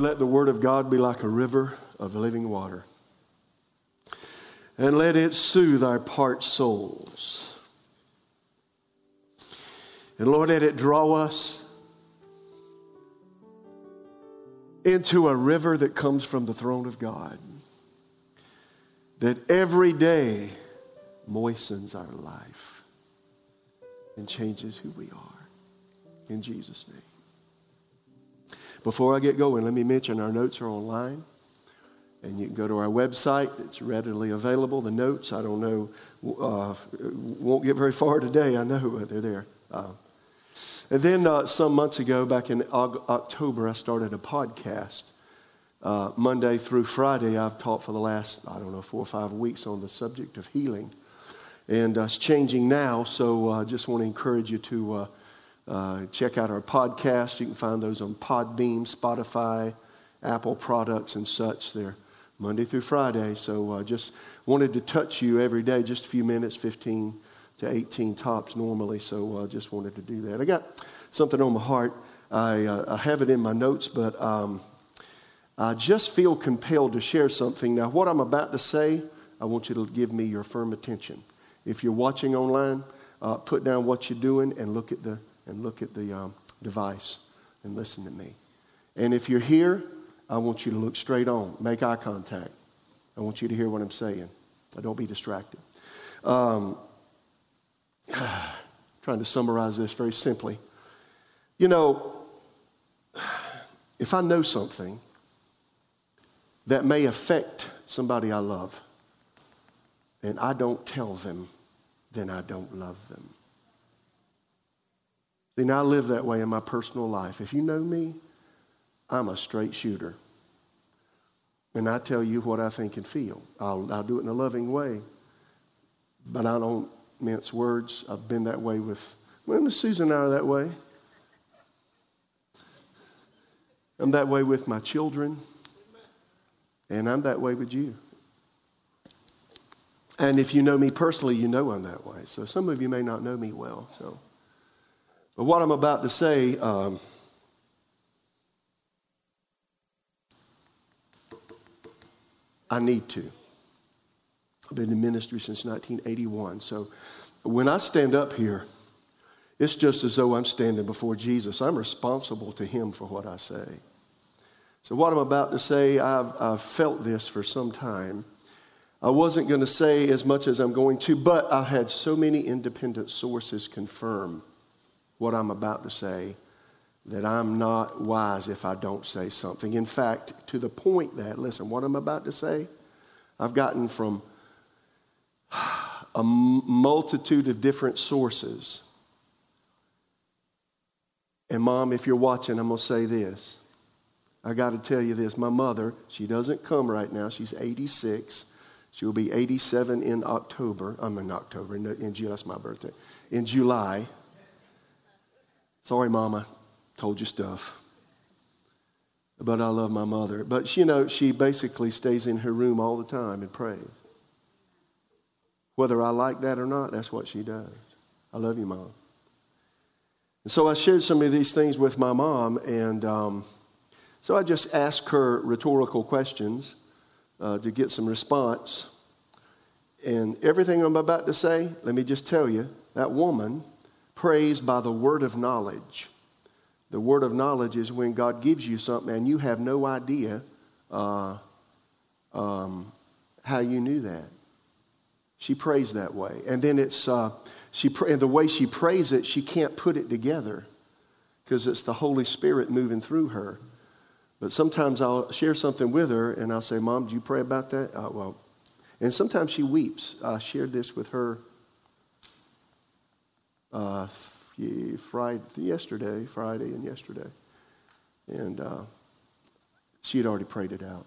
Lord, let the word of God be like a river of living water. And let it soothe our parched souls. And Lord, let it draw us into a river that comes from the throne of God. That every day moistens our life and changes who we are. In Jesus' name. Before I get going, let me mention our notes are online. And you can go to our website. It's readily available. The notes, I don't know, uh, won't get very far today. I know, but they're there. Uh, and then uh, some months ago, back in October, I started a podcast. Uh, Monday through Friday, I've taught for the last, I don't know, four or five weeks on the subject of healing. And uh, it's changing now, so I uh, just want to encourage you to uh, check out our podcast. You can find those on Podbean, Spotify, Apple products, and such. They're Monday through Friday. So uh, just wanted to touch you every day, just a few minutes, 15 to 18 tops normally. So uh, just wanted to do that. I got something on my heart. I, uh, I have it in my notes, but um, I just feel compelled to share something. Now, what I'm about to say, I want you to give me your firm attention. If you're watching online, uh, put down what you're doing and look at the and look at the um, device and listen to me. And if you're here, I want you to look straight on, make eye contact. I want you to hear what I'm saying. Don't be distracted. Um, trying to summarize this very simply. You know, if I know something that may affect somebody I love, and I don't tell them, then I don't love them. Now I live that way in my personal life. If you know me, I'm a straight shooter. And I tell you what I think and feel. I'll, I'll do it in a loving way, but I don't mince words. I've been that way with, well, Susan and I are that way. I'm that way with my children, and I'm that way with you. And if you know me personally, you know I'm that way. So some of you may not know me well. So. But what I'm about to say, um, I need to. I've been in ministry since 1981. So when I stand up here, it's just as though I'm standing before Jesus. I'm responsible to Him for what I say. So, what I'm about to say, I've, I've felt this for some time. I wasn't going to say as much as I'm going to, but I had so many independent sources confirm what I'm about to say that I'm not wise if I don't say something. In fact, to the point that, listen, what I'm about to say, I've gotten from a multitude of different sources. And, Mom, if you're watching, I'm going to say this. I got to tell you this. My mother, she doesn't come right now. She's 86. She'll be 87 in October. I'm in October, in July. That's my birthday. In July. Sorry, Mama, told you stuff. But I love my mother. But, you know, she basically stays in her room all the time and prays. Whether I like that or not, that's what she does. I love you, Mom. And so I shared some of these things with my mom, and um, so I just asked her rhetorical questions uh, to get some response. And everything I'm about to say, let me just tell you that woman prays by the word of knowledge. The word of knowledge is when God gives you something and you have no idea uh, um, how you knew that. She prays that way, and then it's uh, she and the way she prays it, she can't put it together because it's the Holy Spirit moving through her. But sometimes I'll share something with her, and I'll say, "Mom, do you pray about that?" Uh, well, and sometimes she weeps. I shared this with her uh, Friday, yesterday, Friday and yesterday. And uh, she had already prayed it out.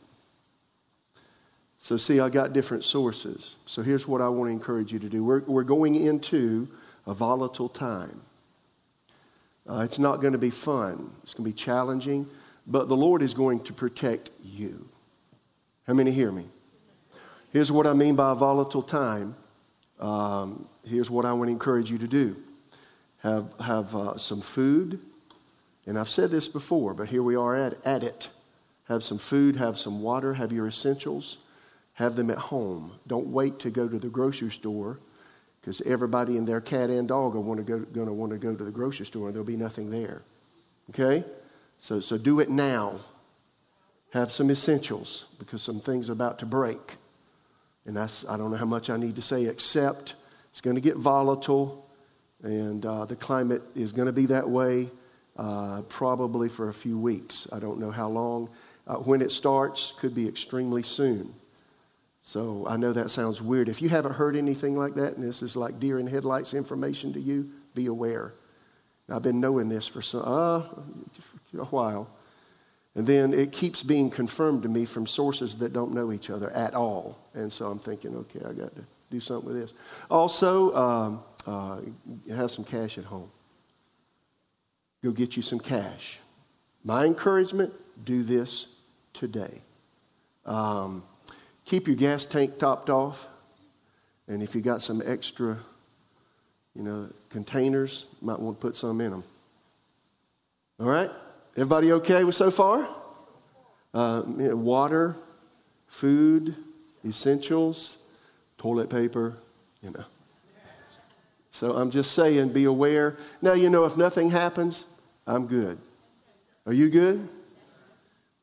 So, see, I got different sources. So, here's what I want to encourage you to do. We're, we're going into a volatile time. Uh, it's not going to be fun, it's going to be challenging, but the Lord is going to protect you. How many hear me? Here's what I mean by a volatile time. Um, here's what I want to encourage you to do have, have uh, some food. And I've said this before, but here we are at, at it. have some food, have some water, have your essentials, have them at home. Don't wait to go to the grocery store because everybody and their cat and dog are going to want to go to the grocery store and there'll be nothing there. Okay? So, so do it now. Have some essentials because some things are about to break. And I don't know how much I need to say, except it's going to get volatile and uh, the climate is going to be that way uh, probably for a few weeks. I don't know how long. Uh, when it starts, could be extremely soon. So I know that sounds weird. If you haven't heard anything like that, and this is like deer in headlights information to you, be aware. I've been knowing this for some, uh, a while. And then it keeps being confirmed to me from sources that don't know each other at all. And so I'm thinking, okay, I got to do something with this. Also, um, uh, have some cash at home. Go get you some cash. My encouragement do this today. Um, Keep your gas tank topped off. And if you got some extra, you know, containers, might want to put some in them. All right? Everybody okay with so far? Uh, you know, water, food, essentials, toilet paper, you know. So I'm just saying, be aware. Now, you know, if nothing happens, I'm good. Are you good?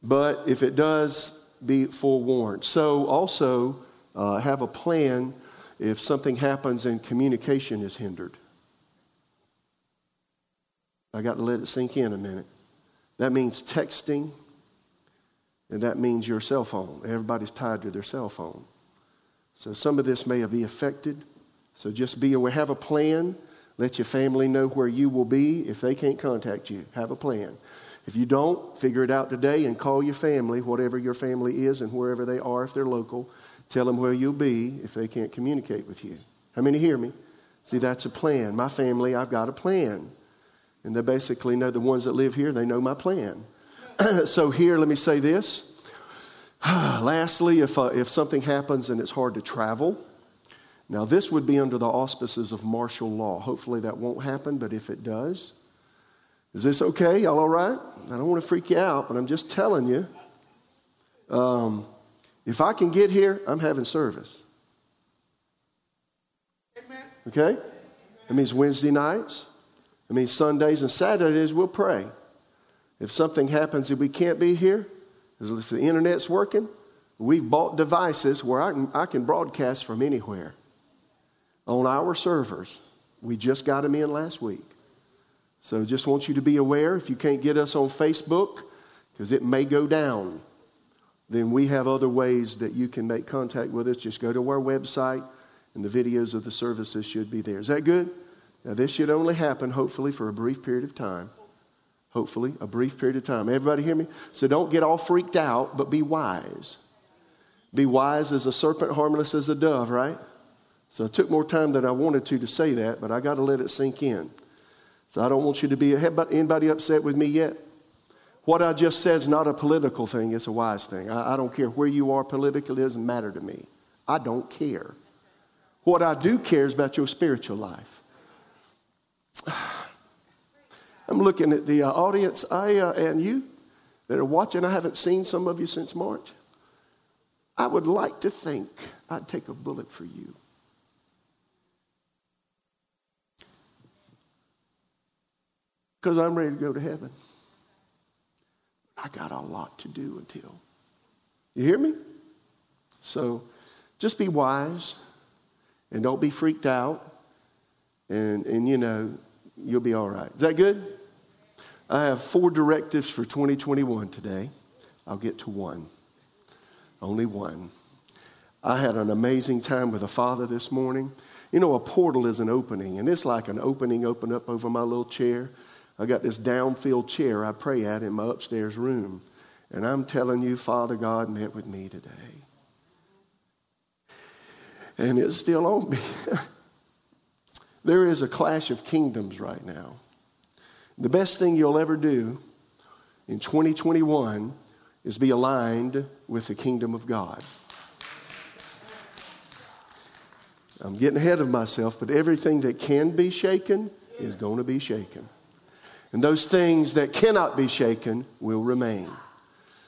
But if it does, be forewarned. So, also uh, have a plan if something happens and communication is hindered. I got to let it sink in a minute. That means texting, and that means your cell phone. Everybody's tied to their cell phone. So, some of this may be affected. So, just be aware. Have a plan. Let your family know where you will be if they can't contact you. Have a plan. If you don't, figure it out today and call your family, whatever your family is and wherever they are, if they're local. Tell them where you'll be if they can't communicate with you. How many hear me? See, that's a plan. My family, I've got a plan. And they basically know the ones that live here, they know my plan. so, here, let me say this. Lastly, if, uh, if something happens and it's hard to travel, now this would be under the auspices of martial law. Hopefully that won't happen, but if it does, is this okay? Y'all all right? I don't want to freak you out, but I'm just telling you. Um, if I can get here, I'm having service. Okay? That means Wednesday nights. That means Sundays and Saturdays we'll pray. If something happens and we can't be here, if the internet's working, we've bought devices where I can, I can broadcast from anywhere on our servers. We just got them in last week. So just want you to be aware if you can't get us on Facebook, because it may go down, then we have other ways that you can make contact with us. Just go to our website, and the videos of the services should be there. Is that good? Now, this should only happen, hopefully, for a brief period of time. Hopefully, a brief period of time. Everybody hear me? So don't get all freaked out, but be wise. Be wise as a serpent, harmless as a dove, right? So it took more time than I wanted to to say that, but I got to let it sink in. So I don't want you to be anybody upset with me yet. What I just said is not a political thing, it's a wise thing. I, I don't care where you are politically, it doesn't matter to me. I don't care. What I do care is about your spiritual life. I'm looking at the uh, audience, I uh, and you that are watching. I haven't seen some of you since March. I would like to think I'd take a bullet for you. Because I'm ready to go to heaven. I got a lot to do until. You hear me? So just be wise and don't be freaked out. And, and you know, you'll be all right. Is that good? I have four directives for 2021 today. I'll get to one. Only one. I had an amazing time with a father this morning. You know, a portal is an opening, and it's like an opening open up over my little chair. I got this downfield chair I pray at in my upstairs room. And I'm telling you, Father God met with me today. And it's still on me. there is a clash of kingdoms right now. The best thing you'll ever do in 2021 is be aligned with the kingdom of God. I'm getting ahead of myself, but everything that can be shaken is going to be shaken. And those things that cannot be shaken will remain.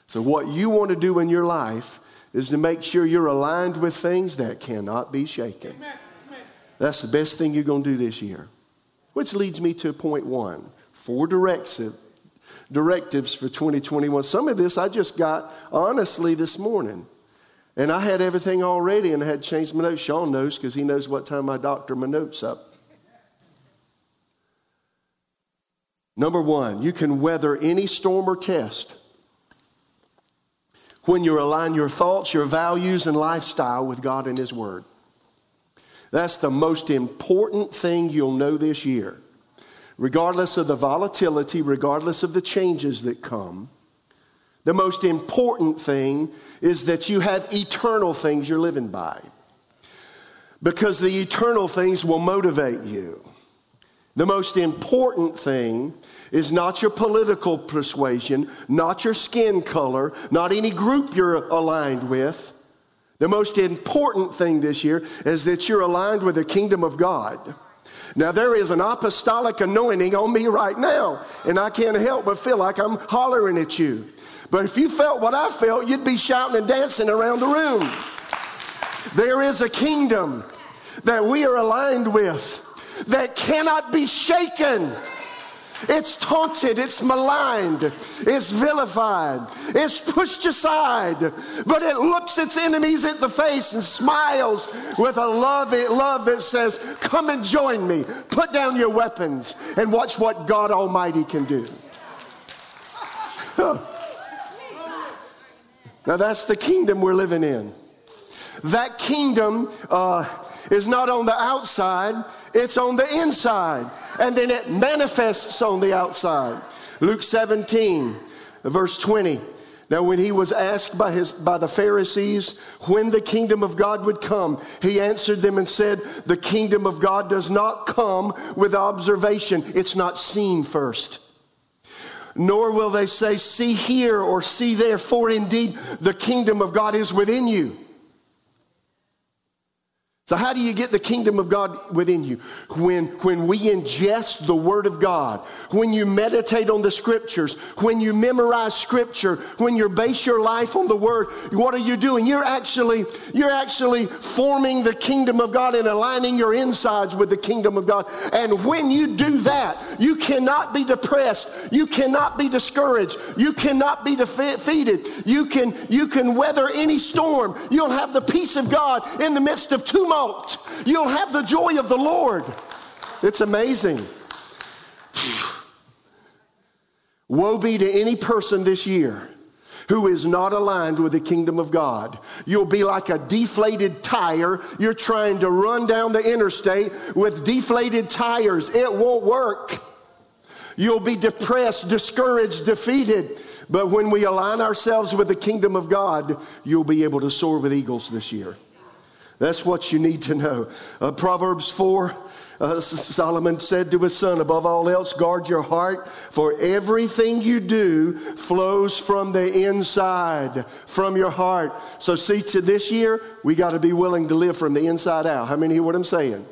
So, what you want to do in your life is to make sure you're aligned with things that cannot be shaken. That's the best thing you're going to do this year. Which leads me to point one four directive, directives for 2021. Some of this I just got honestly this morning. And I had everything already and I had changed my notes. Sean knows because he knows what time I doctor my notes up. Number one, you can weather any storm or test when you align your thoughts, your values, and lifestyle with God and His Word. That's the most important thing you'll know this year. Regardless of the volatility, regardless of the changes that come, the most important thing is that you have eternal things you're living by. Because the eternal things will motivate you. The most important thing is not your political persuasion, not your skin color, not any group you're aligned with. The most important thing this year is that you're aligned with the kingdom of God. Now, there is an apostolic anointing on me right now, and I can't help but feel like I'm hollering at you. But if you felt what I felt, you'd be shouting and dancing around the room. There is a kingdom that we are aligned with that cannot be shaken. It's taunted, it's maligned, it's vilified, it's pushed aside, but it looks its enemies in the face and smiles with a love, love that says, Come and join me. Put down your weapons and watch what God Almighty can do. now, that's the kingdom we're living in. That kingdom uh, is not on the outside, it's on the inside. And then it manifests on the outside. Luke 17, verse 20. Now, when he was asked by, his, by the Pharisees when the kingdom of God would come, he answered them and said, The kingdom of God does not come with observation, it's not seen first. Nor will they say, See here or see there, for indeed the kingdom of God is within you. So, how do you get the kingdom of God within you? When, when we ingest the Word of God, when you meditate on the Scriptures, when you memorize Scripture, when you base your life on the Word, what are you doing? You're actually, you're actually forming the kingdom of God and aligning your insides with the kingdom of God. And when you do that, you cannot be depressed. You cannot be discouraged. You cannot be defeated. You can, you can weather any storm. You'll have the peace of God in the midst of tumult You'll have the joy of the Lord. It's amazing. Woe be to any person this year who is not aligned with the kingdom of God. You'll be like a deflated tire. You're trying to run down the interstate with deflated tires. It won't work. You'll be depressed, discouraged, defeated. But when we align ourselves with the kingdom of God, you'll be able to soar with eagles this year. That's what you need to know. Uh, Proverbs 4 uh, Solomon said to his son, above all else, guard your heart, for everything you do flows from the inside, from your heart. So, see, to this year, we got to be willing to live from the inside out. How many hear what I'm saying?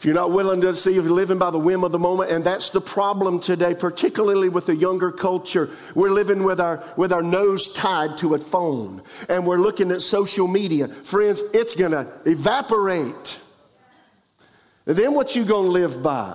If you're not willing to see if you're living by the whim of the moment, and that's the problem today, particularly with the younger culture. We're living with our, with our nose tied to a phone, and we're looking at social media. Friends, it's to evaporate. And then what you to live by?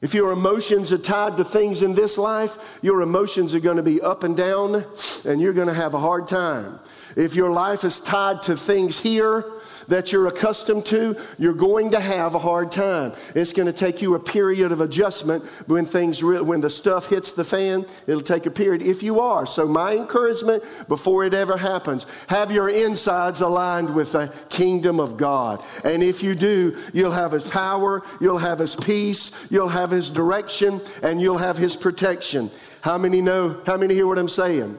If your emotions are tied to things in this life, your emotions are going to be up and down, and you're going to have a hard time. If your life is tied to things here, that you're accustomed to, you're going to have a hard time. It's going to take you a period of adjustment when things, when the stuff hits the fan, it'll take a period if you are. So my encouragement before it ever happens, have your insides aligned with the kingdom of God. And if you do, you'll have his power, you'll have his peace, you'll have his direction, and you'll have his protection. How many know, how many hear what I'm saying?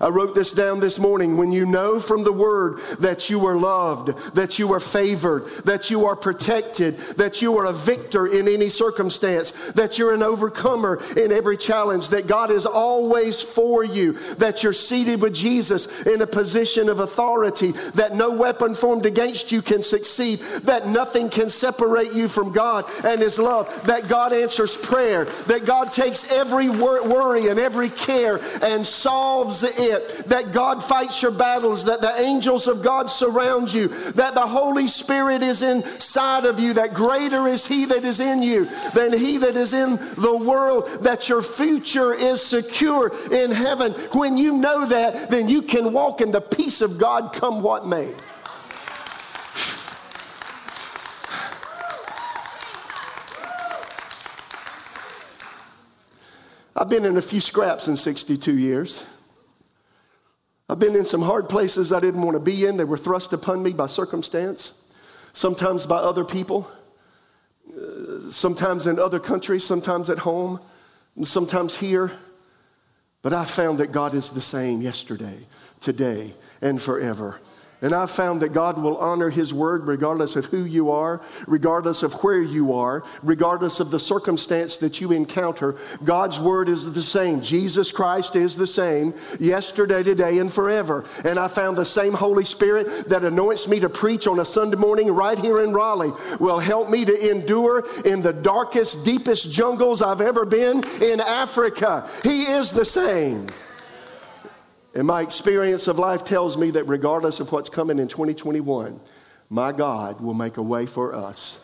I wrote this down this morning. When you know from the word that you are loved, that you are favored, that you are protected, that you are a victor in any circumstance, that you're an overcomer in every challenge, that God is always for you, that you're seated with Jesus in a position of authority, that no weapon formed against you can succeed, that nothing can separate you from God and His love, that God answers prayer, that God takes every worry and every care and solves it that God fights your battles, that the angels of God surround you, that the Holy Spirit is inside of you, that greater is He that is in you than He that is in the world, that your future is secure in heaven. When you know that, then you can walk in the peace of God come what may. I've been in a few scraps in 62 years. I've been in some hard places I didn't want to be in. They were thrust upon me by circumstance, sometimes by other people, uh, sometimes in other countries, sometimes at home, and sometimes here. But I found that God is the same yesterday, today, and forever. And I've found that God will honor His word regardless of who you are, regardless of where you are, regardless of the circumstance that you encounter. God's word is the same. Jesus Christ is the same yesterday, today, and forever. And I found the same Holy Spirit that anoints me to preach on a Sunday morning right here in Raleigh will help me to endure in the darkest, deepest jungles I've ever been in Africa. He is the same. And my experience of life tells me that regardless of what's coming in 2021, my God will make a way for us.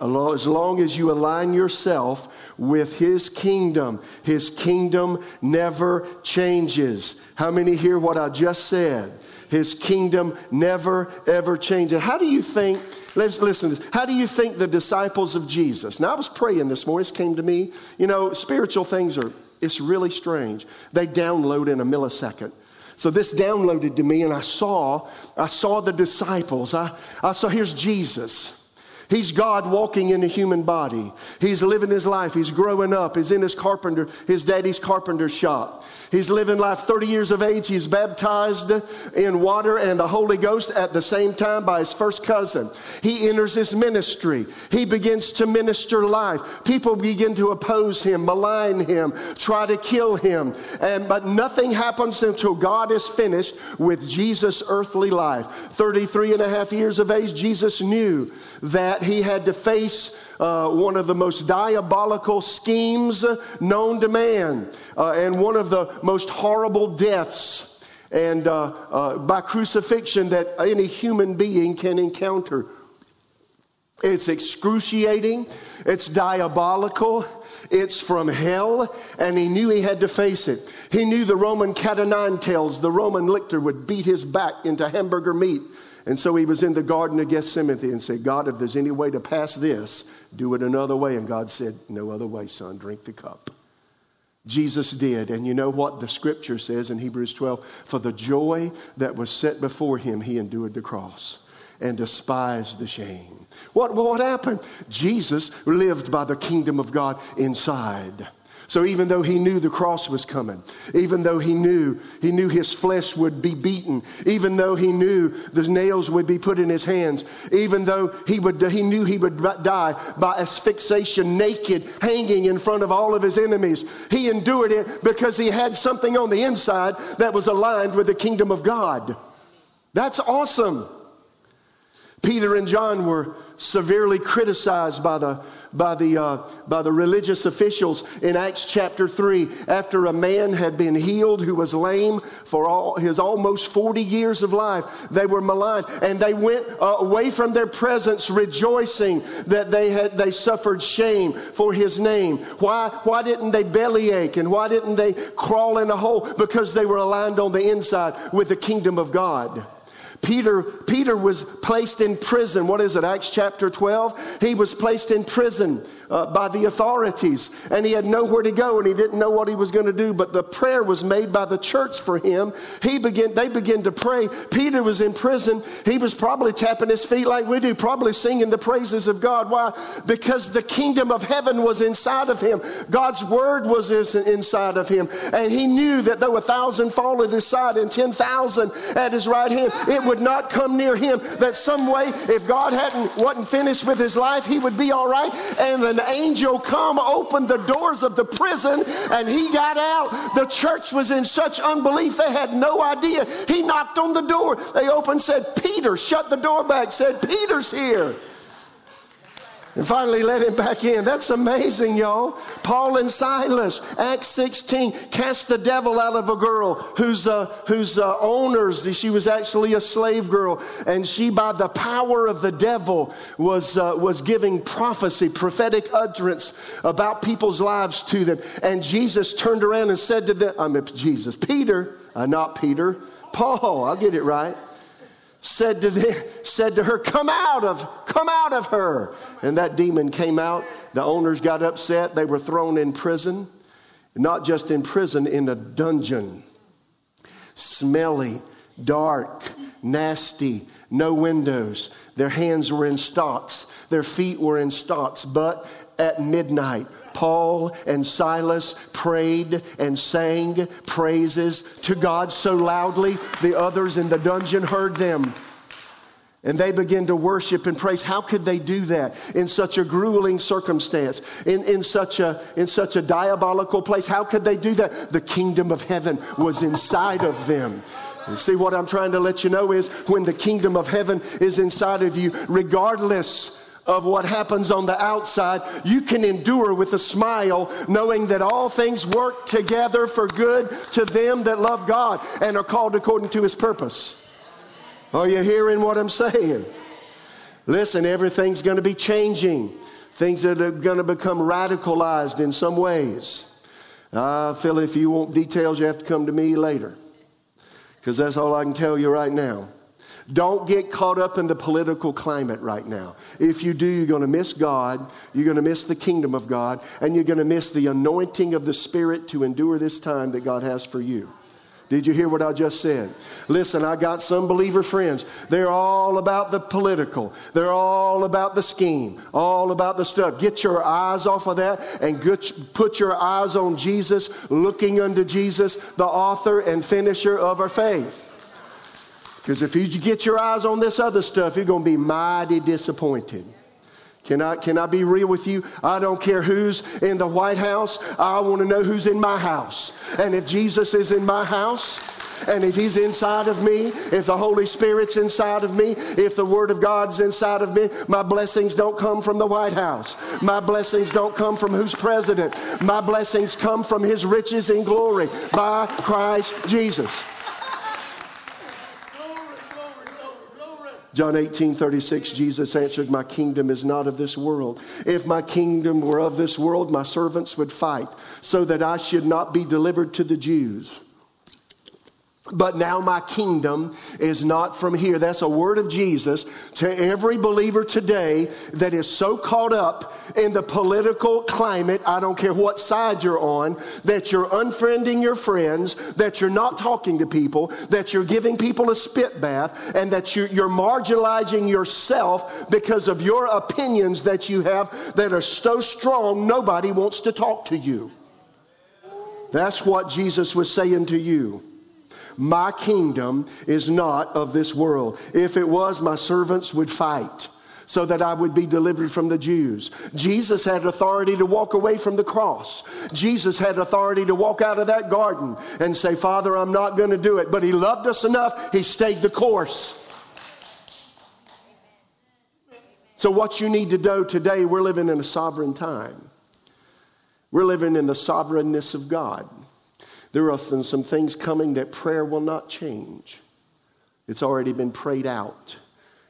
As long as you align yourself with His kingdom, His kingdom never changes. How many hear what I just said? His kingdom never, ever changes. How do you think, let's listen how do you think the disciples of Jesus, now I was praying this morning, this came to me, you know, spiritual things are it's really strange. They download in a millisecond. So this downloaded to me, and I saw, I saw the disciples. I, I saw here's Jesus. He's God walking in a human body. He's living his life. He's growing up. He's in his carpenter, his daddy's carpenter shop. He's living life 30 years of age. He's baptized in water and the Holy Ghost at the same time by his first cousin. He enters his ministry. He begins to minister life. People begin to oppose him, malign him, try to kill him. And, but nothing happens until God is finished with Jesus' earthly life. 33 and a half years of age, Jesus knew that he had to face uh, one of the most diabolical schemes known to man uh, and one of the most horrible deaths and uh, uh, by crucifixion that any human being can encounter. It's excruciating, it's diabolical, it's from hell, and he knew he had to face it. He knew the Roman cat o' nine tails, the Roman lictor, would beat his back into hamburger meat and so he was in the Garden of Gethsemane and said, God, if there's any way to pass this, do it another way. And God said, No other way, son, drink the cup. Jesus did. And you know what the scripture says in Hebrews 12? For the joy that was set before him, he endured the cross and despised the shame. What, what happened? Jesus lived by the kingdom of God inside. So even though he knew the cross was coming, even though he knew he knew his flesh would be beaten, even though he knew the nails would be put in his hands, even though he would he knew he would die by asphyxiation naked hanging in front of all of his enemies, he endured it because he had something on the inside that was aligned with the kingdom of God. That's awesome. Peter and John were severely criticized by the, by the, uh, by the religious officials in Acts chapter 3 after a man had been healed who was lame for all, his almost 40 years of life. They were maligned and they went uh, away from their presence rejoicing that they had, they suffered shame for his name. Why, why didn't they bellyache and why didn't they crawl in a hole? Because they were aligned on the inside with the kingdom of God. Peter, Peter was placed in prison. What is it, Acts chapter 12? He was placed in prison uh, by the authorities and he had nowhere to go and he didn't know what he was going to do. But the prayer was made by the church for him. He began, they began to pray. Peter was in prison. He was probably tapping his feet like we do, probably singing the praises of God. Why? Because the kingdom of heaven was inside of him. God's word was inside of him. And he knew that though a thousand fall at his side and 10,000 at his right hand, it would not come near him. That some way, if God hadn't wasn't finished with his life, he would be all right. And an angel come, opened the doors of the prison, and he got out. The church was in such unbelief they had no idea. He knocked on the door. They opened, said, Peter, shut the door back, said, Peter's here. And finally let him back in. That's amazing, y'all. Paul and Silas, Acts 16, cast the devil out of a girl whose, uh, whose uh, owners, she was actually a slave girl, and she, by the power of the devil, was, uh, was giving prophecy, prophetic utterance about people's lives to them. And Jesus turned around and said to them, I mean, Jesus, Peter, uh, not Peter, Paul, I'll get it right said to, the, said to her, Come out of, come out of her. And that demon came out. The owners got upset. They were thrown in prison. Not just in prison, in a dungeon. Smelly, dark, nasty, no windows. Their hands were in stocks, their feet were in stocks. But at midnight, Paul and Silas prayed and sang praises to God so loudly the others in the dungeon heard them. And they began to worship and praise. How could they do that in such a grueling circumstance, in, in, such a, in such a diabolical place? How could they do that? The kingdom of heaven was inside of them. And see, what I'm trying to let you know is when the kingdom of heaven is inside of you, regardless of what happens on the outside, you can endure with a smile, knowing that all things work together for good to them that love God and are called according to his purpose. Are you hearing what I'm saying? Listen, everything's going to be changing. Things are going to become radicalized in some ways. I feel if you want details, you have to come to me later. Because that's all I can tell you right now. Don't get caught up in the political climate right now. If you do, you're going to miss God, you're going to miss the kingdom of God, and you're going to miss the anointing of the Spirit to endure this time that God has for you. Did you hear what I just said? Listen, I got some believer friends. They're all about the political. They're all about the scheme, all about the stuff. Get your eyes off of that and get, put your eyes on Jesus, looking unto Jesus, the author and finisher of our faith. Because if you get your eyes on this other stuff, you're going to be mighty disappointed. Can I, can I be real with you? I don't care who's in the White House. I want to know who's in my house. And if Jesus is in my house, and if He's inside of me, if the Holy Spirit's inside of me, if the Word of God's inside of me, my blessings don't come from the White House. My blessings don't come from who's president. My blessings come from His riches and glory by Christ Jesus. John 18, 36, Jesus answered, My kingdom is not of this world. If my kingdom were of this world, my servants would fight, so that I should not be delivered to the Jews. But now my kingdom is not from here. That's a word of Jesus to every believer today that is so caught up in the political climate, I don't care what side you're on, that you're unfriending your friends, that you're not talking to people, that you're giving people a spit bath, and that you're, you're marginalizing yourself because of your opinions that you have that are so strong, nobody wants to talk to you. That's what Jesus was saying to you. My kingdom is not of this world. If it was, my servants would fight so that I would be delivered from the Jews. Jesus had authority to walk away from the cross. Jesus had authority to walk out of that garden and say, Father, I'm not going to do it. But he loved us enough, he stayed the course. So, what you need to do today, we're living in a sovereign time. We're living in the sovereignness of God. There are some things coming that prayer will not change. It's already been prayed out.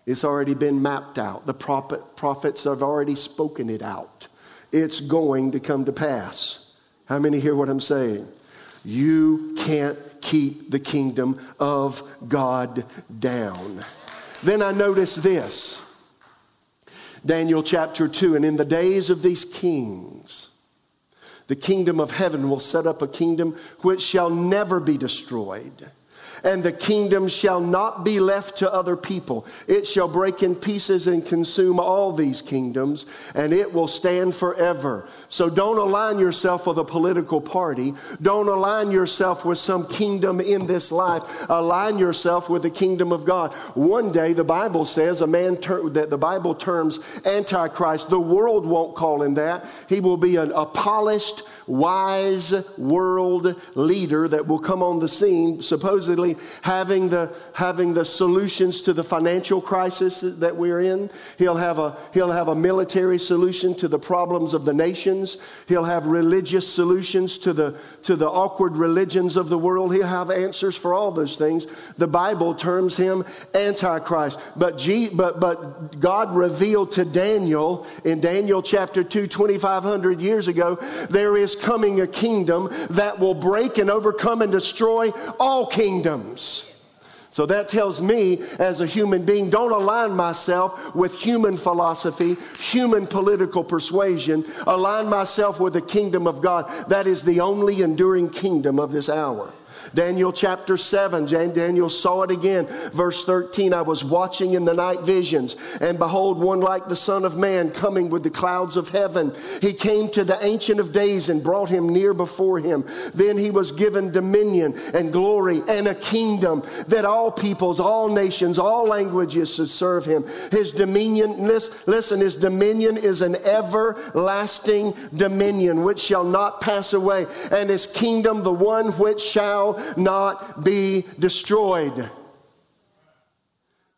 It's already been mapped out. The prophet, prophets have already spoken it out. It's going to come to pass. How many hear what I'm saying? You can't keep the kingdom of God down. Then I notice this Daniel chapter 2 and in the days of these kings, the kingdom of heaven will set up a kingdom which shall never be destroyed and the kingdom shall not be left to other people. It shall break in pieces and consume all these kingdoms, and it will stand forever. So don't align yourself with a political party. Don't align yourself with some kingdom in this life. Align yourself with the kingdom of God. One day, the Bible says, a man ter- that the Bible terms Antichrist. The world won't call him that. He will be an, a polished, wise world leader that will come on the scene, supposedly having the, having the solutions to the financial crisis that we're in. He'll have, a, he'll have a military solution to the problems of the nations. He'll have religious solutions to the, to the awkward religions of the world. He'll have answers for all those things. The Bible terms him Antichrist. But, G, but, but God revealed to Daniel in Daniel chapter 2, 2,500 years ago, there is coming a kingdom that will break and overcome and destroy all kingdoms. So that tells me, as a human being, don't align myself with human philosophy, human political persuasion. Align myself with the kingdom of God. That is the only enduring kingdom of this hour. Daniel chapter 7, Daniel saw it again. Verse 13, I was watching in the night visions, and behold, one like the Son of Man coming with the clouds of heaven. He came to the Ancient of Days and brought him near before him. Then he was given dominion and glory and a kingdom that all peoples, all nations, all languages should serve him. His dominion, listen, his dominion is an everlasting dominion which shall not pass away, and his kingdom the one which shall not be destroyed.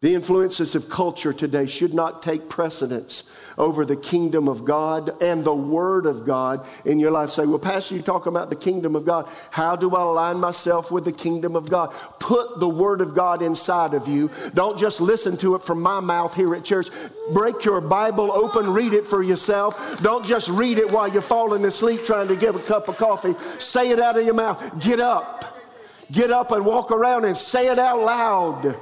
The influences of culture today should not take precedence over the kingdom of God and the Word of God in your life. Say, well, Pastor, you talk about the kingdom of God. How do I align myself with the kingdom of God? Put the Word of God inside of you. Don't just listen to it from my mouth here at church. Break your Bible open, read it for yourself. Don't just read it while you're falling asleep trying to get a cup of coffee. Say it out of your mouth. Get up get up and walk around and say it out loud.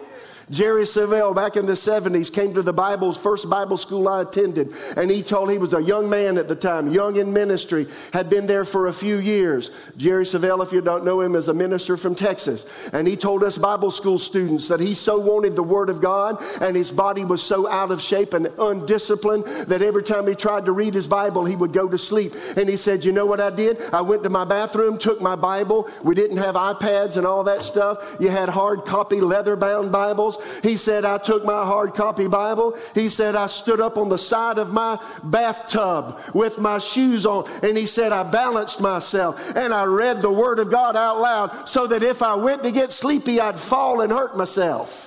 Jerry Savelle, back in the 70s, came to the Bible's first Bible school I attended, and he told he was a young man at the time, young in ministry, had been there for a few years. Jerry Savelle, if you don't know him, is a minister from Texas. And he told us Bible school students that he so wanted the Word of God, and his body was so out of shape and undisciplined that every time he tried to read his Bible, he would go to sleep. And he said, You know what I did? I went to my bathroom, took my Bible. We didn't have iPads and all that stuff. You had hard copy, leather bound Bibles. He said, I took my hard copy Bible. He said, I stood up on the side of my bathtub with my shoes on. And he said, I balanced myself and I read the Word of God out loud so that if I went to get sleepy, I'd fall and hurt myself.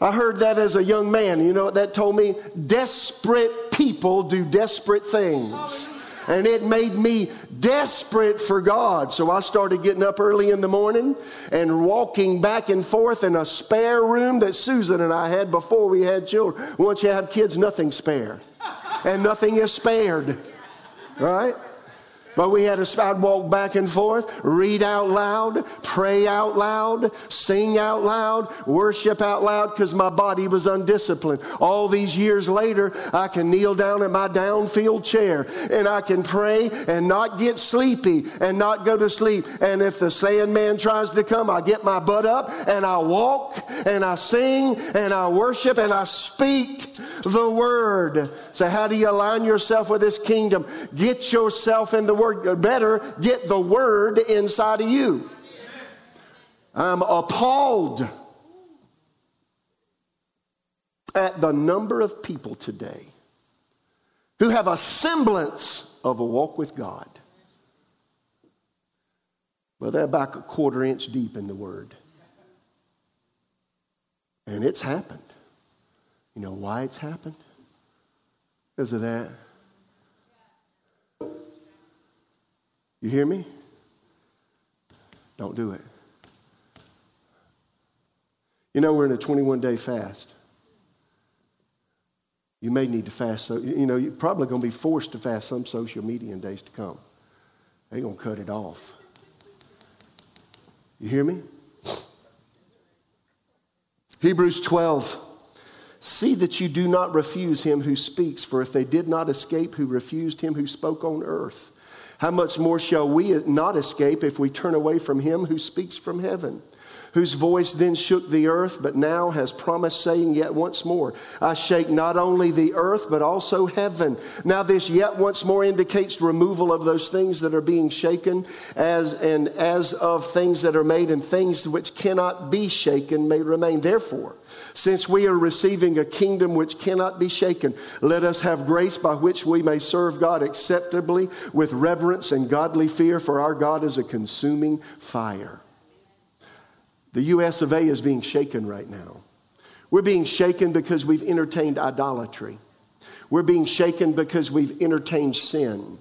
I heard that as a young man. You know what that told me? Desperate people do desperate things and it made me desperate for God. So I started getting up early in the morning and walking back and forth in a spare room that Susan and I had before we had children. Once you have kids, nothing's spare, and nothing is spared, right? But we had to, I'd walk back and forth, read out loud, pray out loud, sing out loud, worship out loud because my body was undisciplined. All these years later, I can kneel down in my downfield chair and I can pray and not get sleepy and not go to sleep. And if the sandman tries to come, I get my butt up and I walk and I sing and I worship and I speak the word. So how do you align yourself with this kingdom? Get yourself in the word. Better get the word inside of you. I'm appalled at the number of people today who have a semblance of a walk with God. Well, they're about a quarter inch deep in the Word. And it's happened. You know why it's happened? Because of that. You hear me? Don't do it. You know, we're in a 21 day fast. You may need to fast. So, you know, you're probably going to be forced to fast some social media in days to come. They're going to cut it off. You hear me? Hebrews 12. See that you do not refuse him who speaks, for if they did not escape who refused him who spoke on earth, how much more shall we not escape if we turn away from him who speaks from heaven? Whose voice then shook the earth, but now has promised, saying, Yet once more, I shake not only the earth, but also heaven. Now, this yet once more indicates removal of those things that are being shaken, as and as of things that are made, and things which cannot be shaken may remain. Therefore, since we are receiving a kingdom which cannot be shaken, let us have grace by which we may serve God acceptably with reverence and godly fear, for our God is a consuming fire. The US of A is being shaken right now. We're being shaken because we've entertained idolatry. We're being shaken because we've entertained sin.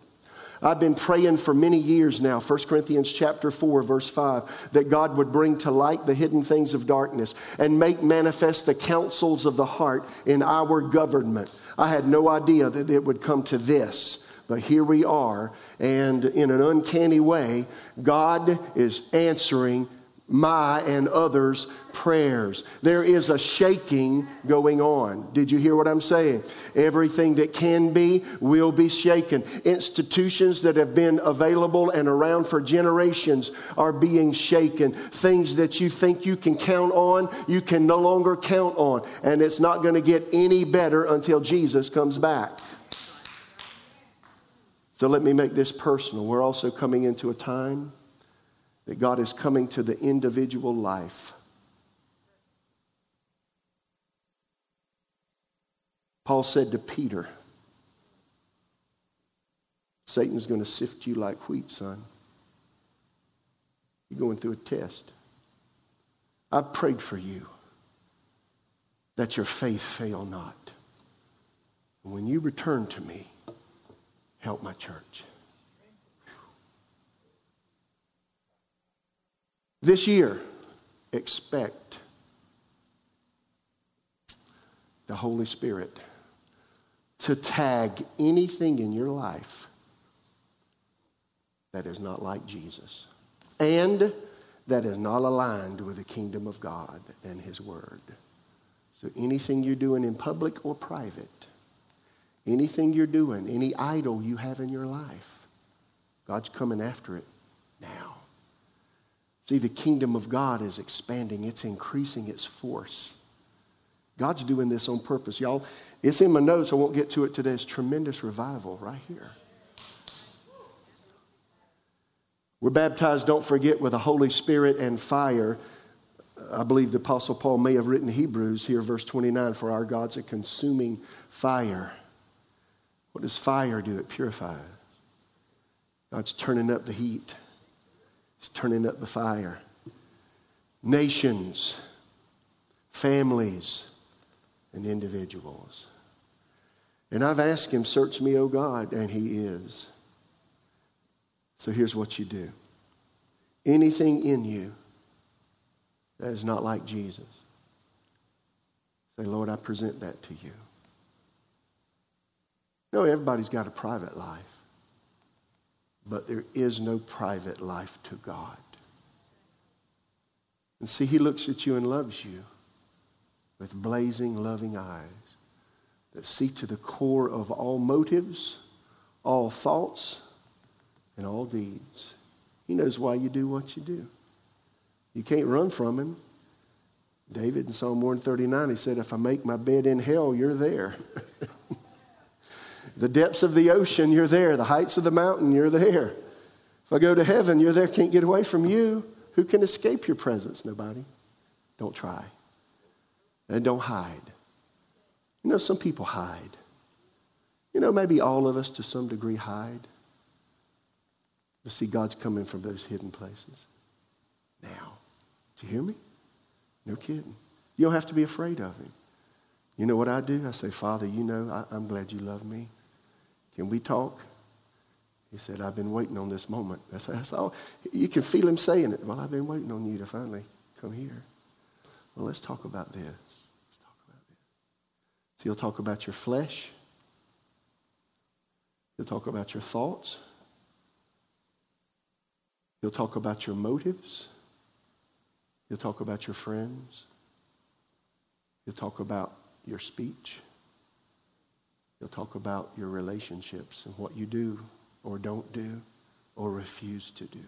I've been praying for many years now, 1 Corinthians chapter 4 verse 5, that God would bring to light the hidden things of darkness and make manifest the counsels of the heart in our government. I had no idea that it would come to this. But here we are, and in an uncanny way, God is answering my and others' prayers. There is a shaking going on. Did you hear what I'm saying? Everything that can be will be shaken. Institutions that have been available and around for generations are being shaken. Things that you think you can count on, you can no longer count on. And it's not going to get any better until Jesus comes back. So let me make this personal. We're also coming into a time that God is coming to the individual life. Paul said to Peter, Satan's going to sift you like wheat, son. You're going through a test. I've prayed for you that your faith fail not. When you return to me, help my church. This year, expect the Holy Spirit to tag anything in your life that is not like Jesus and that is not aligned with the kingdom of God and His Word. So anything you're doing in public or private, anything you're doing, any idol you have in your life, God's coming after it now. See, the kingdom of God is expanding, it's increasing its force. God's doing this on purpose. Y'all, it's in my notes. I won't get to it today. It's tremendous revival right here. We're baptized, don't forget, with the Holy Spirit and fire. I believe the Apostle Paul may have written Hebrews here, verse 29, for our God's a consuming fire. What does fire do? It purifies. God's turning up the heat. He's turning up the fire. Nations, families, and individuals. And I've asked him, Search me, O God, and he is. So here's what you do anything in you that is not like Jesus, say, Lord, I present that to you. No, everybody's got a private life. But there is no private life to God. And see, He looks at you and loves you with blazing, loving eyes that see to the core of all motives, all thoughts, and all deeds. He knows why you do what you do. You can't run from Him. David in Psalm 139, he said, If I make my bed in hell, you're there. The depths of the ocean, you're there. The heights of the mountain, you're there. If I go to heaven, you're there. Can't get away from you. Who can escape your presence? Nobody. Don't try. And don't hide. You know, some people hide. You know, maybe all of us to some degree hide. But see, God's coming from those hidden places now. Do you hear me? No kidding. You don't have to be afraid of Him. You know what I do? I say, Father, you know, I, am glad you love me. Can we talk? He said, I've been waiting on this moment. That's, that's all. You can feel him saying it. Well, I've been waiting on you to finally come here. Well, let's talk about this. Let's talk about this. So he'll talk about your flesh. He'll talk about your thoughts. He'll talk about your motives. He'll talk about your friends. He'll talk about your speech. He'll talk about your relationships and what you do or don't do or refuse to do.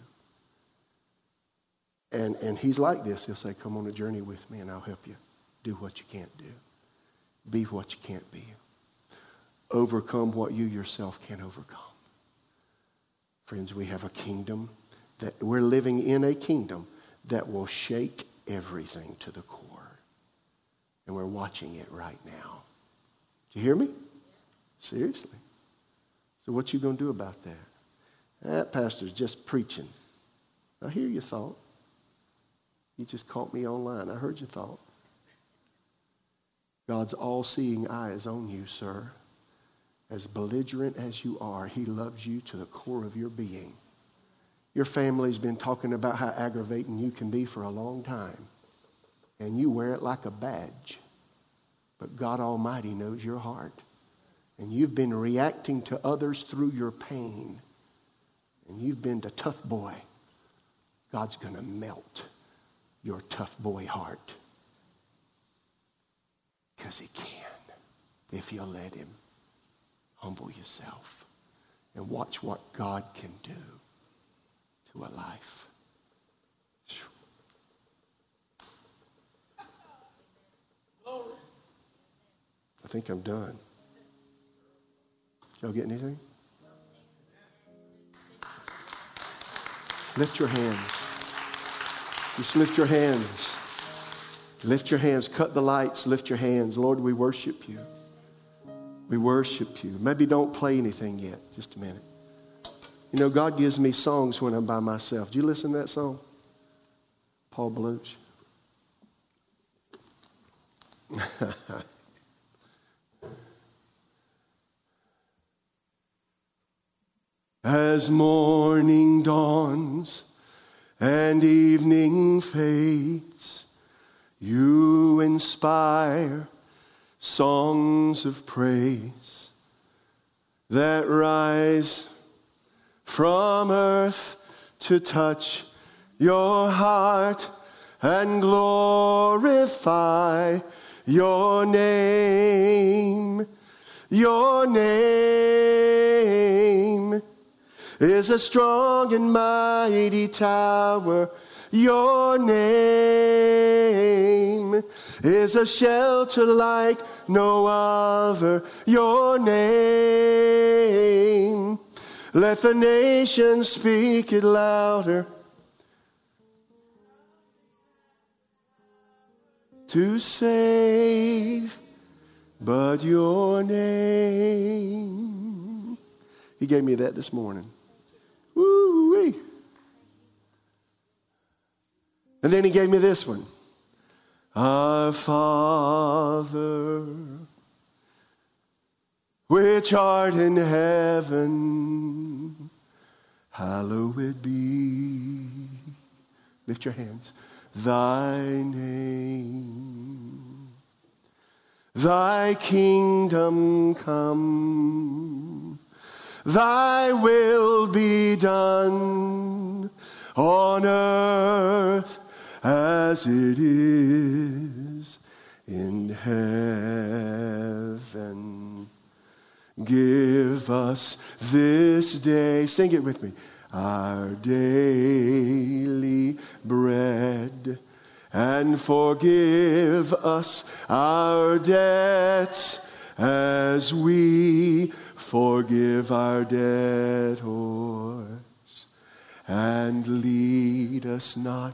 And, and he's like this. He'll say, Come on a journey with me and I'll help you. Do what you can't do, be what you can't be, overcome what you yourself can't overcome. Friends, we have a kingdom that we're living in a kingdom that will shake everything to the core. And we're watching it right now. Do you hear me? Seriously. So what you going to do about that? That pastor's just preaching. I hear your thought. You just caught me online. I heard your thought. God's all seeing eye is on you, sir. As belligerent as you are, He loves you to the core of your being. Your family's been talking about how aggravating you can be for a long time, and you wear it like a badge. But God Almighty knows your heart, and you've been reacting to others through your pain, and you've been the tough boy. God's going to melt your tough boy heart because He can if you'll let Him. Humble yourself and watch what God can do to a life. I think I'm done. Y'all get anything? Lift your hands. Just lift your hands. Lift your hands. Cut the lights. Lift your hands. Lord, we worship you. We worship you. Maybe don't play anything yet. Just a minute. You know, God gives me songs when I'm by myself. Do you listen to that song? Paul Baloche. As morning dawns and evening fades, you inspire songs of praise that rise from earth to touch your heart and glorify your name. Your name is a strong and mighty tower. Your name is a shelter like no other. Your name. Let the nations speak it louder. To save but your name. He gave me that this morning. And then he gave me this one. Our Father, which art in heaven, hallowed be. Lift your hands. Thy name, thy kingdom come, thy will be done on earth as it is in heaven. Give us this day, sing it with me, our daily bread, and forgive us our debts as we forgive our debtors. And lead us not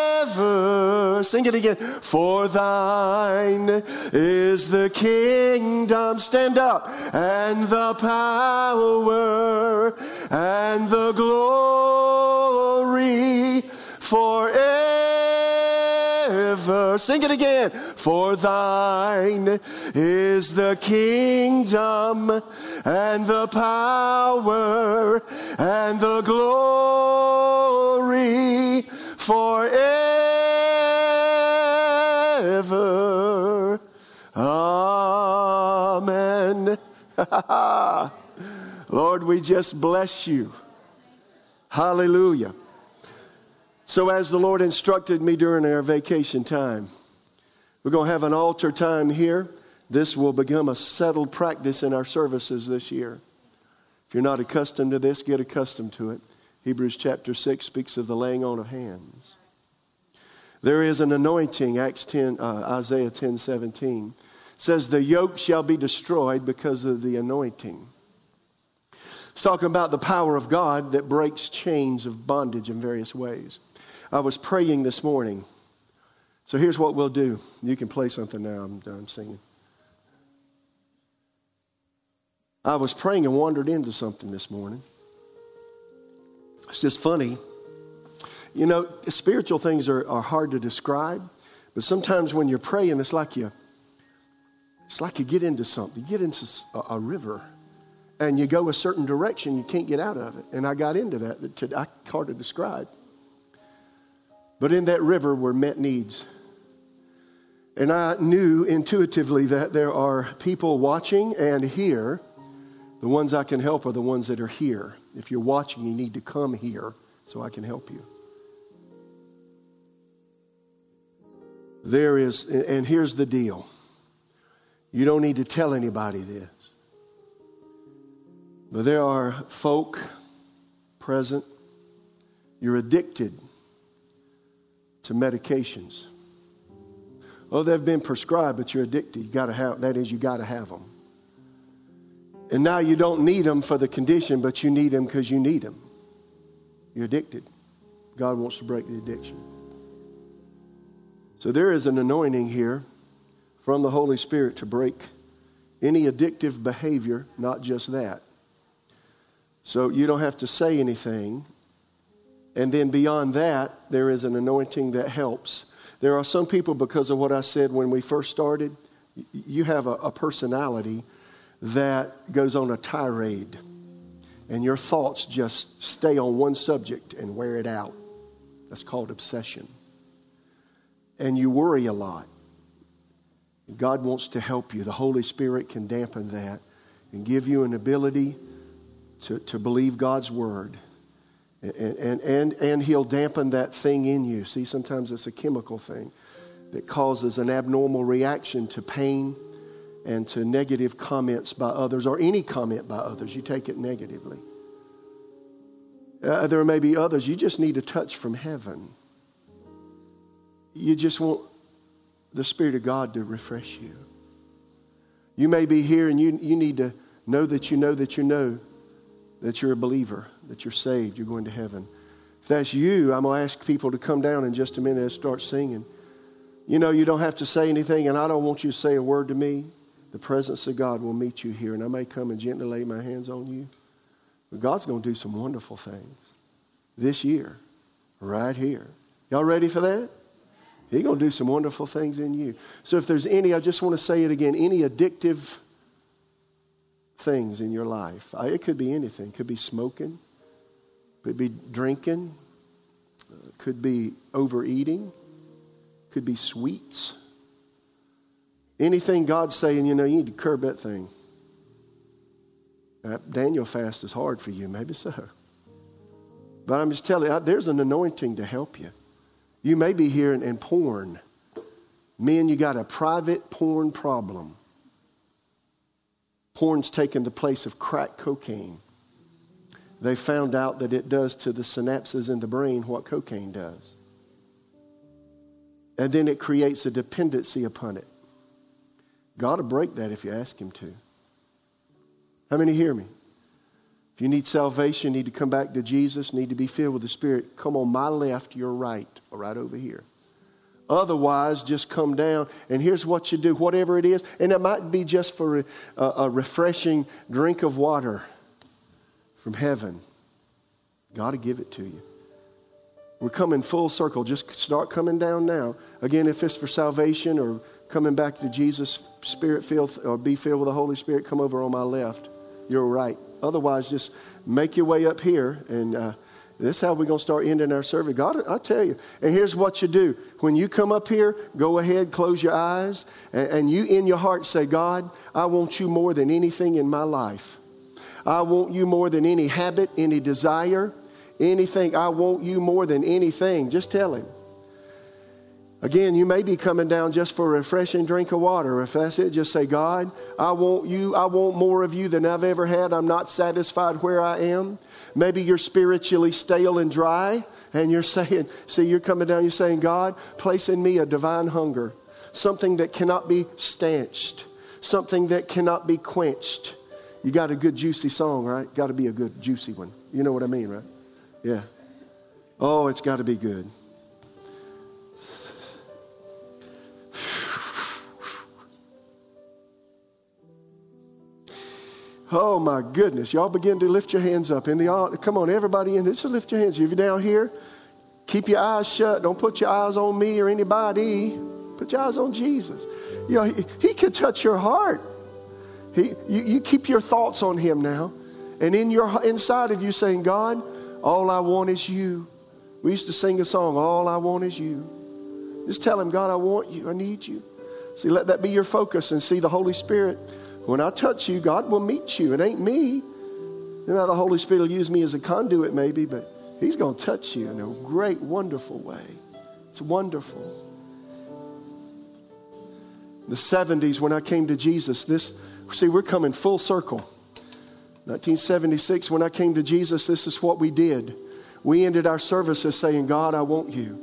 Sing it again. For thine is the kingdom. Stand up. And the power and the glory forever. Sing it again. For thine is the kingdom and the power and the glory forever. Amen. Lord, we just bless you. Hallelujah. So, as the Lord instructed me during our vacation time, we're going to have an altar time here. This will become a settled practice in our services this year. If you're not accustomed to this, get accustomed to it. Hebrews chapter 6 speaks of the laying on of hands. There is an anointing, Acts 10, uh, Isaiah 10 17 says, The yoke shall be destroyed because of the anointing. It's talking about the power of God that breaks chains of bondage in various ways. I was praying this morning. So here's what we'll do. You can play something now. I'm done singing. I was praying and wandered into something this morning. It's just funny. You know, spiritual things are, are hard to describe, but sometimes when you're praying, it's like you it's like you get into something. You get into a, a river and you go a certain direction, you can't get out of it. And I got into that, that I hard to describe. But in that river were met needs. And I knew intuitively that there are people watching and here. The ones I can help are the ones that are here. If you're watching, you need to come here so I can help you. There is, and here's the deal you don't need to tell anybody this. But there are folk present, you're addicted to medications. Oh, they've been prescribed, but you're addicted. You got to have that is you got to have them. And now you don't need them for the condition, but you need them because you need them. You're addicted. God wants to break the addiction. So there is an anointing here from the Holy Spirit to break any addictive behavior, not just that. So you don't have to say anything. And then beyond that, there is an anointing that helps. There are some people, because of what I said when we first started, you have a, a personality that goes on a tirade, and your thoughts just stay on one subject and wear it out. That's called obsession. And you worry a lot. God wants to help you. The Holy Spirit can dampen that and give you an ability to, to believe God's word. And, and, and, and He'll dampen that thing in you. See, sometimes it's a chemical thing that causes an abnormal reaction to pain and to negative comments by others or any comment by others. You take it negatively. Uh, there may be others, you just need a touch from heaven. You just want the Spirit of God to refresh you. You may be here and you, you need to know that you know that you know that you're a believer, that you're saved, you're going to heaven. If that's you, I'm going to ask people to come down in just a minute and start singing. You know, you don't have to say anything, and I don't want you to say a word to me. The presence of God will meet you here, and I may come and gently lay my hands on you. But God's going to do some wonderful things this year, right here. Y'all ready for that? He's going to do some wonderful things in you. So if there's any, I just want to say it again, any addictive things in your life. Uh, it could be anything. It could be smoking, could be drinking, uh, could be overeating, could be sweets. Anything God's saying, you know, you need to curb that thing. That Daniel fast is hard for you, maybe so. But I'm just telling you, there's an anointing to help you. You may be here in, porn. Men, you got a private porn problem. Porn's taken the place of crack cocaine. They found out that it does to the synapses in the brain what cocaine does. And then it creates a dependency upon it. God will break that if you ask Him to. How many hear me? If you need salvation, need to come back to Jesus, need to be filled with the Spirit, come on my left, your right, or right over here. Otherwise, just come down and here's what you do, whatever it is. And it might be just for a, a refreshing drink of water from heaven. God will give it to you. We're coming full circle. Just start coming down now. Again, if it's for salvation or coming back to Jesus, spirit filled or be filled with the Holy Spirit, come over on my left. You're right. Otherwise, just make your way up here and. Uh, this is how we're going to start ending our service. God, I tell you. And here's what you do. When you come up here, go ahead, close your eyes, and, and you in your heart say, God, I want you more than anything in my life. I want you more than any habit, any desire, anything. I want you more than anything. Just tell him. Again, you may be coming down just for a refreshing drink of water. If that's it, just say, God, I want you. I want more of you than I've ever had. I'm not satisfied where I am. Maybe you're spiritually stale and dry, and you're saying, see, you're coming down, you're saying, God, place in me a divine hunger, something that cannot be stanched. something that cannot be quenched. You got a good juicy song, right? Got to be a good juicy one. You know what I mean, right? Yeah. Oh, it's got to be good. Oh my goodness. Y'all begin to lift your hands up in the. Come on, everybody in. Just lift your hands. If you're down here, keep your eyes shut. Don't put your eyes on me or anybody. Put your eyes on Jesus. You know, he, he could touch your heart. He, you, you keep your thoughts on him now. And in your inside of you saying, God, all I want is you. We used to sing a song, All I Want Is You. Just tell him, God, I want you. I need you. See, let that be your focus and see the Holy Spirit when I touch you, God will meet you. It ain't me. You know, the Holy Spirit will use me as a conduit, maybe, but He's going to touch you in a great, wonderful way. It's wonderful. The 70s, when I came to Jesus, this, see, we're coming full circle. 1976, when I came to Jesus, this is what we did. We ended our services saying, God, I want you.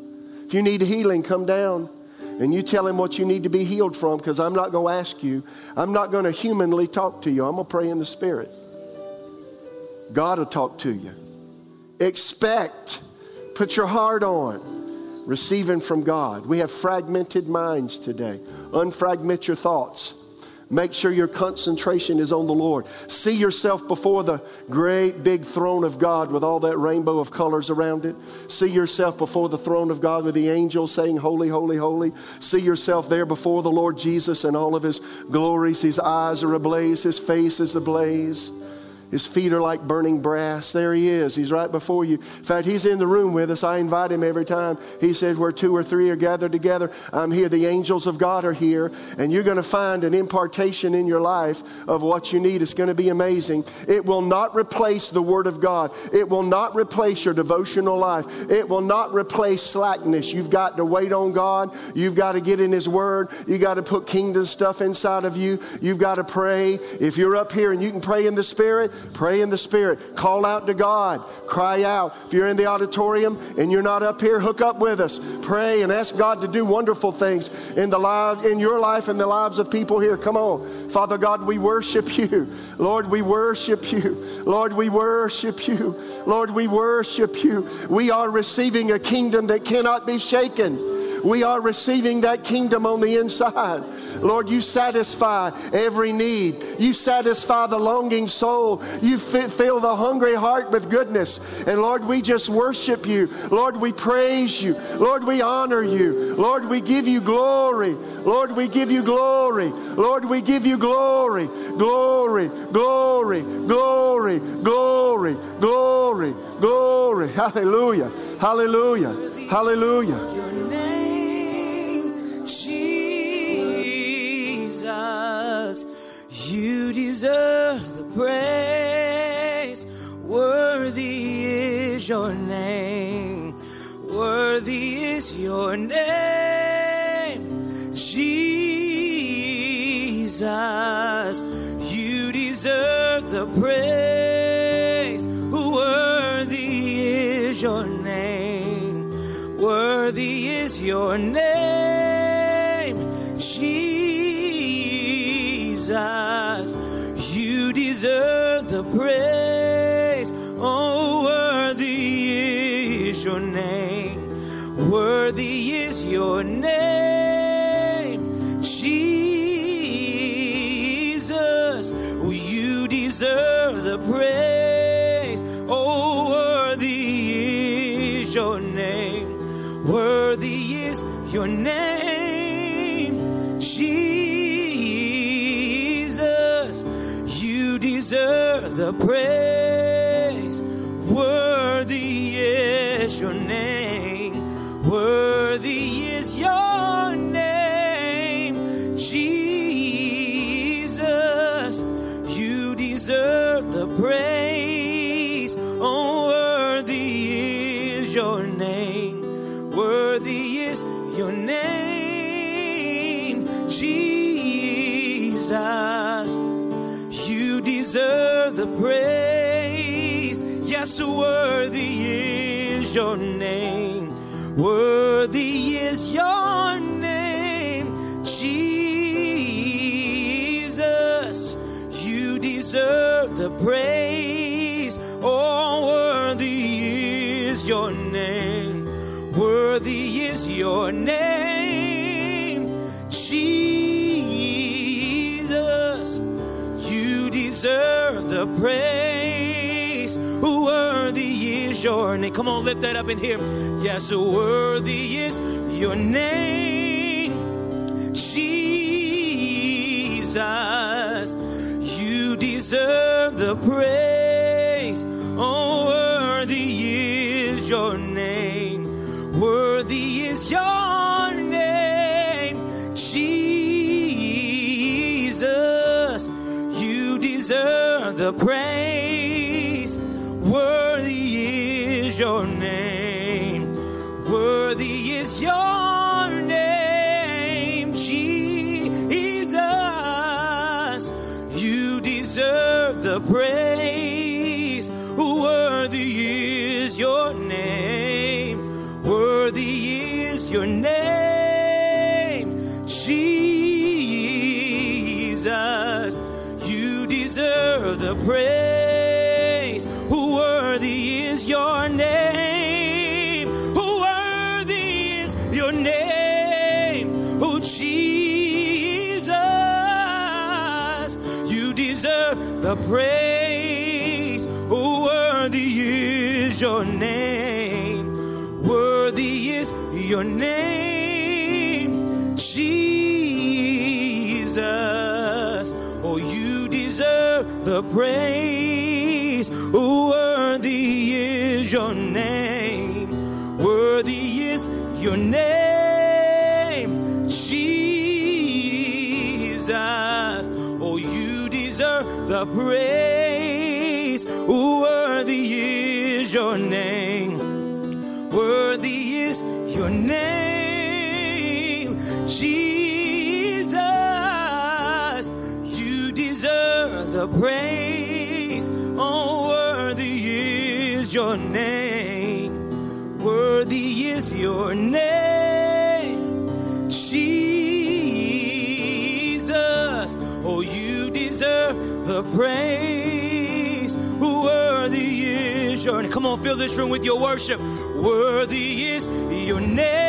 If you need healing, come down and you tell him what you need to be healed from because I'm not going to ask you. I'm not going to humanly talk to you. I'm going to pray in the Spirit. God will talk to you. Expect. Put your heart on receiving from God. We have fragmented minds today. Unfragment your thoughts. Make sure your concentration is on the Lord. See yourself before the great big throne of God with all that rainbow of colors around it. See yourself before the throne of God with the angels saying, Holy, holy, holy. See yourself there before the Lord Jesus and all of his glories. His eyes are ablaze, his face is ablaze. His feet are like burning brass. There he is. He's right before you. In fact, he's in the room with us. I invite him every time. He said, Where two or three are gathered together, I'm here. The angels of God are here. And you're going to find an impartation in your life of what you need. It's going to be amazing. It will not replace the Word of God, it will not replace your devotional life, it will not replace slackness. You've got to wait on God. You've got to get in His Word. You've got to put kingdom stuff inside of you. You've got to pray. If you're up here and you can pray in the Spirit, Pray in the Spirit. Call out to God. Cry out. If you're in the auditorium and you're not up here, hook up with us. Pray and ask God to do wonderful things in the life, in your life and the lives of people here. Come on. Father God, we worship you. Lord, we worship you. Lord, we worship you. Lord, we worship you. We are receiving a kingdom that cannot be shaken. We are receiving that kingdom on the inside. Lord, you satisfy every need. You satisfy the longing soul. You fill the hungry heart with goodness. And Lord, we just worship you. Lord, we praise you. Lord, we honor you. Lord, we give you glory. Lord, we give you glory. Lord, we give you glory. Glory, glory, glory, glory, glory, glory. Hallelujah. Hallelujah. Hallelujah. You deserve the praise. Worthy is your name. Worthy is your name. Jesus, you deserve the praise. Worthy is your name. Worthy is your name. Jesus deserve the praise. Oh, worthy is your name. Worthy is your name, Jesus. You deserve the praise. Oh, worthy is your name. Worthy is your name, here. Yes, worthy is your name, Jesus. You deserve the praise. Oh, worthy is your name. Worthy is your name, Jesus. You deserve the praise. your name. fill this room with your worship. Worthy is your name.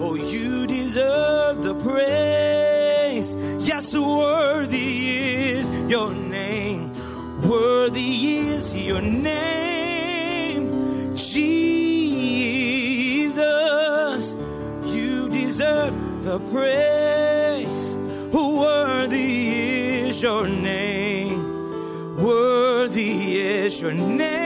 Oh, you deserve the praise. Yes, worthy is your name. Worthy is your name, Jesus. You deserve the praise. Worthy is your name. Worthy is your name,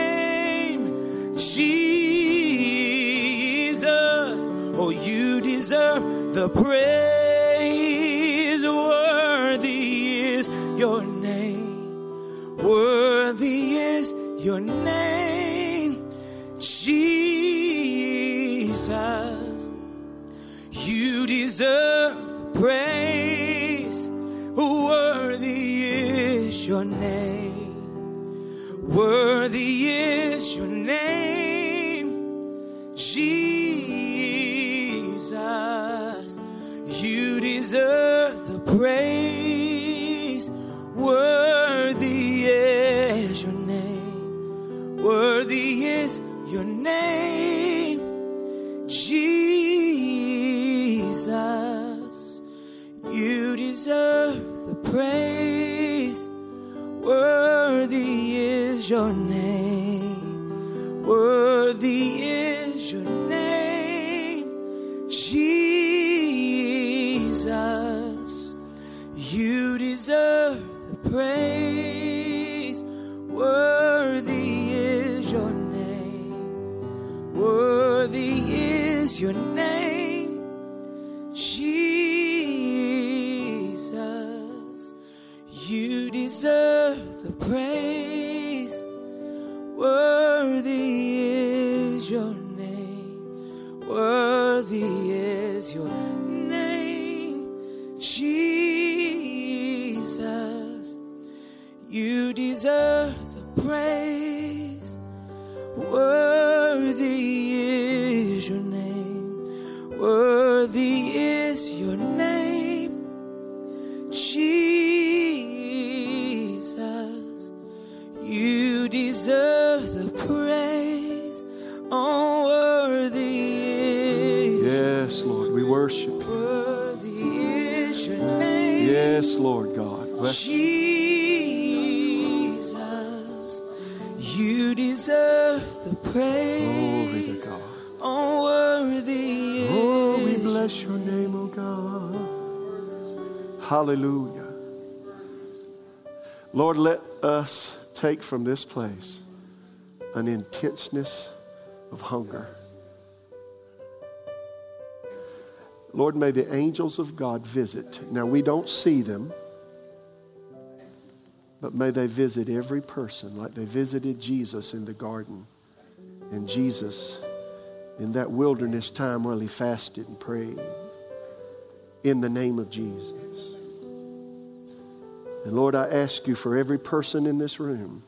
Worthy is your name, Jesus. You deserve the praise. Worthy is your name. Worthy Jesus, you deserve the Glory to praise. God. Oh, worthy Oh, we bless your name, oh God. Hallelujah. Lord, let us take from this place an intenseness of hunger. Lord, may the angels of God visit. Now, we don't see them, but may they visit every person like they visited Jesus in the garden and Jesus in that wilderness time while he fasted and prayed in the name of Jesus. And Lord, I ask you for every person in this room.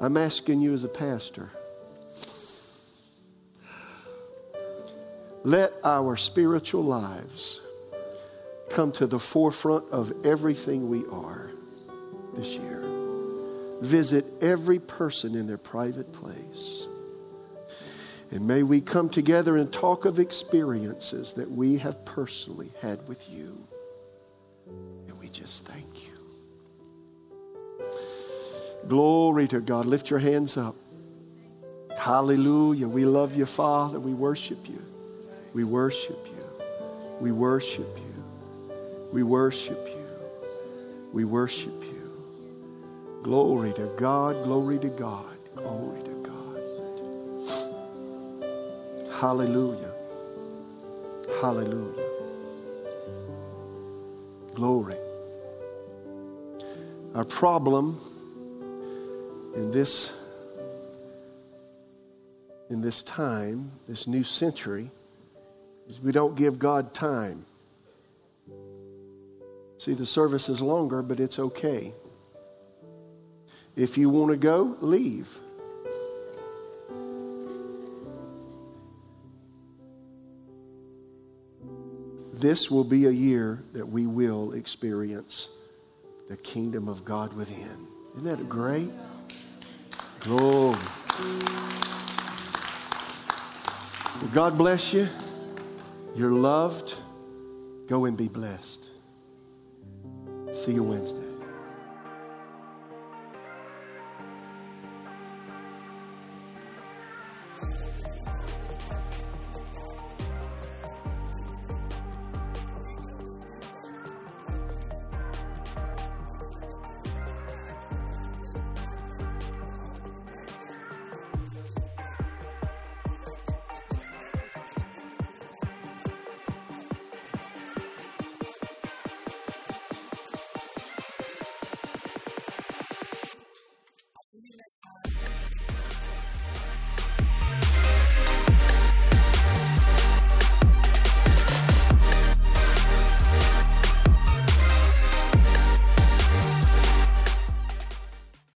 I'm asking you as a pastor. Let our spiritual lives come to the forefront of everything we are this year. Visit every person in their private place. And may we come together and talk of experiences that we have personally had with you. And we just thank you. Glory to God. Lift your hands up. Hallelujah. We love you, Father. We worship you. We worship you. We worship you. We worship you. We worship you. Glory to God. Glory to God. Glory to God. Hallelujah. Hallelujah. Glory. Our problem in this in this time, this new century, is we don't give God time. See, the service is longer, but it's okay. If you want to go, leave. This will be a year that we will experience the kingdom of God within. Isn't that great? Glory. God bless you. You're loved. Go and be blessed. See you Wednesday.